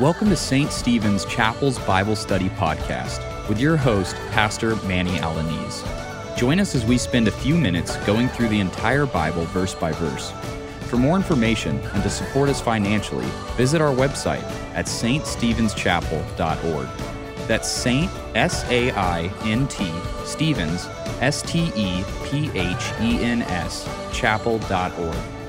Welcome to St. Stephen's Chapel's Bible Study Podcast with your host, Pastor Manny Alaniz. Join us as we spend a few minutes going through the entire Bible verse by verse. For more information and to support us financially, visit our website at ststephenschapel.org. That's Saint S A I N T Stephens S T E P H E N S chapel.org.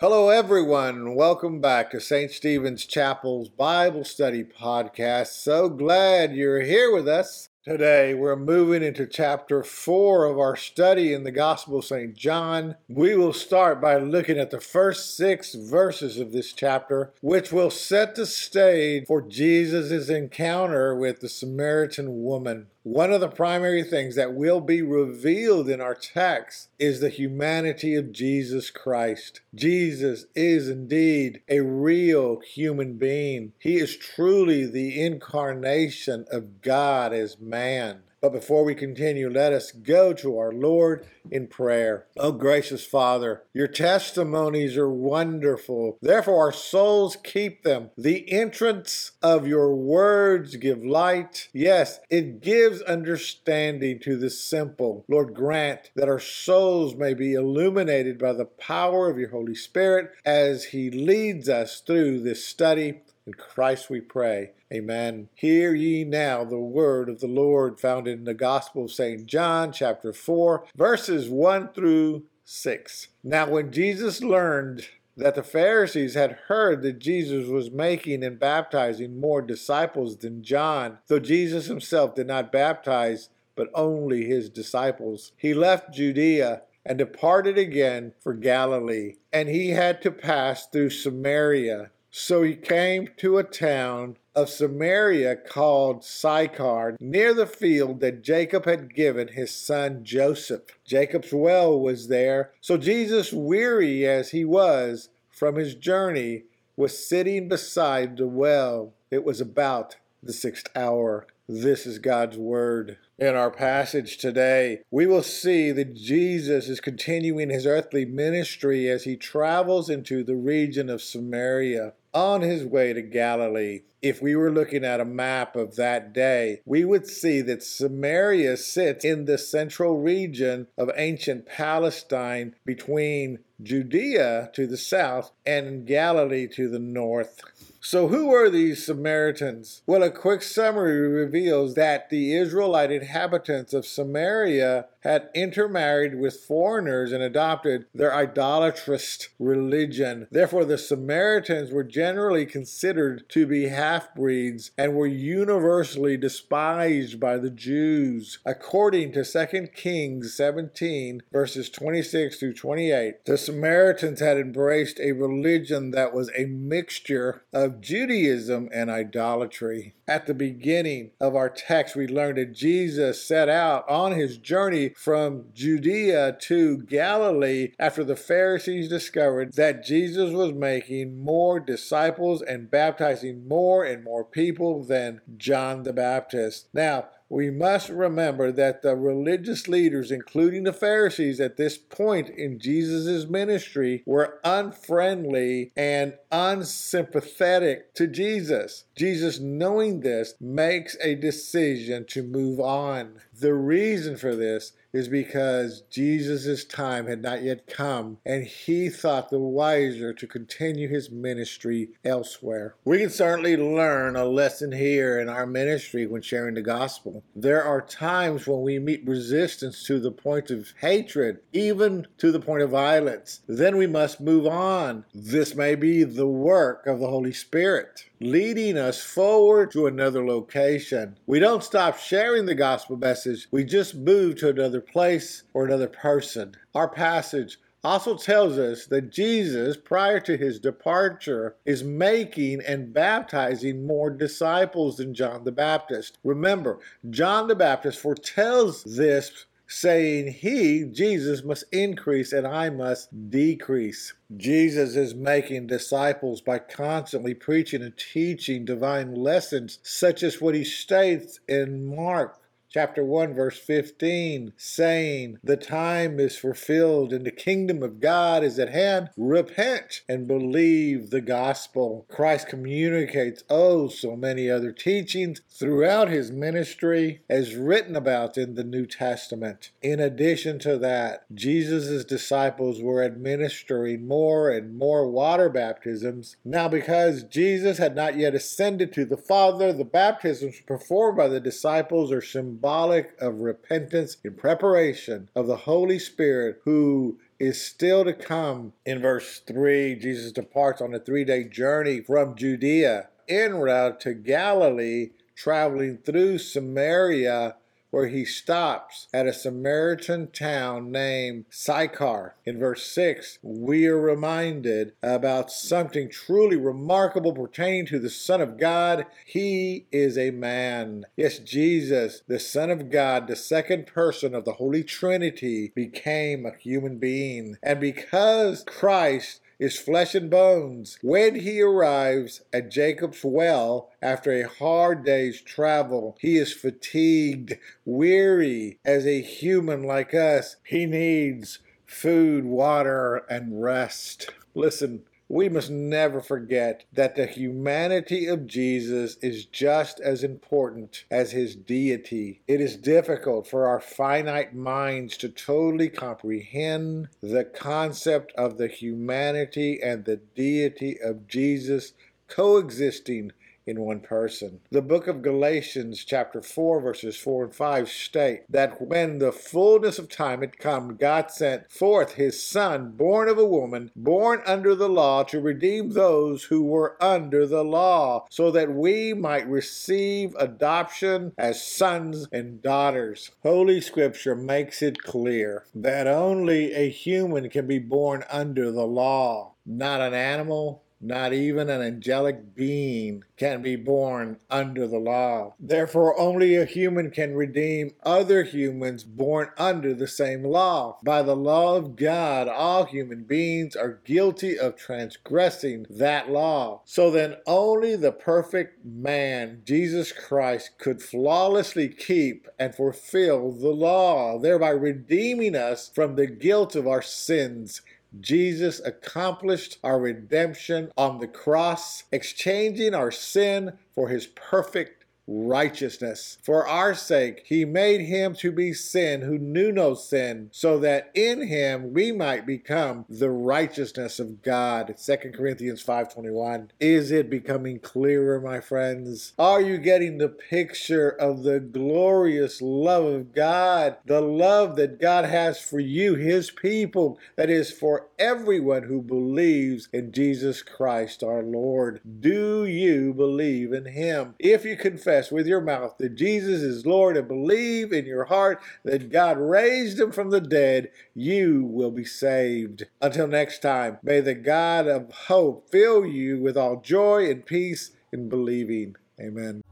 Hello, everyone. Welcome back to St. Stephen's Chapel's Bible Study Podcast. So glad you're here with us. Today, we're moving into chapter 4 of our study in the Gospel of St. John. We will start by looking at the first six verses of this chapter, which will set the stage for Jesus' encounter with the Samaritan woman. One of the primary things that will be revealed in our text is the humanity of Jesus Christ. Jesus is indeed a real human being. He is truly the incarnation of God as man. But before we continue, let us go to our Lord in prayer. Oh, gracious Father, your testimonies are wonderful. Therefore, our souls keep them. The entrance of your words give light. Yes, it gives understanding to the simple. Lord, grant that our souls may be illuminated by the power of your Holy Spirit as he leads us through this study. In Christ we pray. Amen. Hear ye now the word of the Lord found in the Gospel of St. John, chapter 4, verses 1 through 6. Now, when Jesus learned that the Pharisees had heard that Jesus was making and baptizing more disciples than John, though Jesus himself did not baptize, but only his disciples, he left Judea and departed again for Galilee. And he had to pass through Samaria. So he came to a town of Samaria called Sychar, near the field that Jacob had given his son Joseph. Jacob's well was there. So Jesus, weary as he was from his journey, was sitting beside the well. It was about the sixth hour. This is God's word. In our passage today, we will see that Jesus is continuing his earthly ministry as he travels into the region of Samaria on his way to Galilee. If we were looking at a map of that day, we would see that Samaria sits in the central region of ancient Palestine between Judea to the south and Galilee to the north. So, who are these Samaritans? Well, a quick summary reveals that the Israelite inhabitants of Samaria had intermarried with foreigners and adopted their idolatrous religion. Therefore, the Samaritans were generally considered to be half breeds and were universally despised by the Jews. According to 2 Kings 17, verses 26 through 28, the Samaritans had embraced a religion that was a mixture of Judaism and idolatry. At the beginning of our text, we learned that Jesus set out on his journey from Judea to Galilee after the Pharisees discovered that Jesus was making more disciples and baptizing more and more people than John the Baptist. Now, we must remember that the religious leaders, including the Pharisees at this point in Jesus' ministry, were unfriendly and unsympathetic to Jesus. Jesus, knowing this, makes a decision to move on. The reason for this is because Jesus' time had not yet come, and he thought the wiser to continue his ministry elsewhere. We can certainly learn a lesson here in our ministry when sharing the gospel. There are times when we meet resistance to the point of hatred, even to the point of violence. Then we must move on. This may be the work of the Holy Spirit leading us forward to another location. We don't stop sharing the gospel message, we just move to another place or another person. Our passage also tells us that Jesus, prior to his departure, is making and baptizing more disciples than John the Baptist. Remember, John the Baptist foretells this saying, He, Jesus, must increase and I must decrease. Jesus is making disciples by constantly preaching and teaching divine lessons, such as what he states in Mark chapter 1 verse 15 saying the time is fulfilled and the kingdom of God is at hand. Repent and believe the gospel. Christ communicates oh so many other teachings throughout his ministry as written about in the New Testament. In addition to that Jesus' disciples were administering more and more water baptisms. Now because Jesus had not yet ascended to the Father the baptisms performed by the disciples are symbolic symbolic of repentance in preparation of the Holy Spirit who is still to come. In verse 3, Jesus departs on a three day journey from Judea en route to Galilee, traveling through Samaria where he stops at a Samaritan town named Sychar. In verse 6, we are reminded about something truly remarkable pertaining to the Son of God. He is a man. Yes, Jesus, the Son of God, the second person of the Holy Trinity, became a human being. And because Christ is flesh and bones. When he arrives at Jacob's well after a hard day's travel, he is fatigued, weary as a human like us. He needs food, water, and rest. Listen, we must never forget that the humanity of Jesus is just as important as his deity. It is difficult for our finite minds to totally comprehend the concept of the humanity and the deity of Jesus coexisting in one person. The book of Galatians, chapter 4, verses 4 and 5 state that when the fullness of time had come, God sent forth his Son, born of a woman, born under the law, to redeem those who were under the law, so that we might receive adoption as sons and daughters. Holy Scripture makes it clear that only a human can be born under the law, not an animal, not even an angelic being can be born under the law. Therefore, only a human can redeem other humans born under the same law. By the law of God, all human beings are guilty of transgressing that law. So then, only the perfect man, Jesus Christ, could flawlessly keep and fulfill the law, thereby redeeming us from the guilt of our sins Jesus accomplished our redemption on the cross, exchanging our sin for his perfect righteousness. For our sake, he made him to be sin who knew no sin, so that in him we might become the righteousness of God. 2 Corinthians 5:21. Is it becoming clearer, my friends? Are you getting the picture of the glorious love of God? The love that God has for you, his people, that is for everyone who believes in Jesus Christ our Lord. Do you believe in him? If you confess confess with your mouth that Jesus is Lord and believe in your heart that God raised him from the dead, you will be saved. Until next time, may the God of hope fill you with all joy and peace in believing. Amen.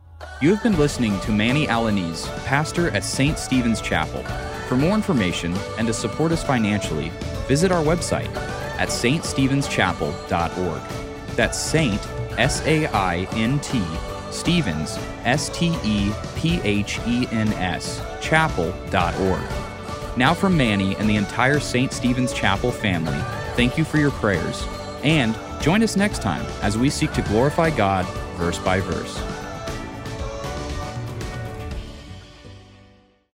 You have been listening to Manny Alaniz, pastor at St. Stephen's Chapel. For more information and to support us financially, visit our website at ststephenschapel.org. That's Saint, S A I N T, Stephens, S T E P H E N S, chapel.org. Now, from Manny and the entire St. Stephen's Chapel family, thank you for your prayers. And join us next time as we seek to glorify God verse by verse.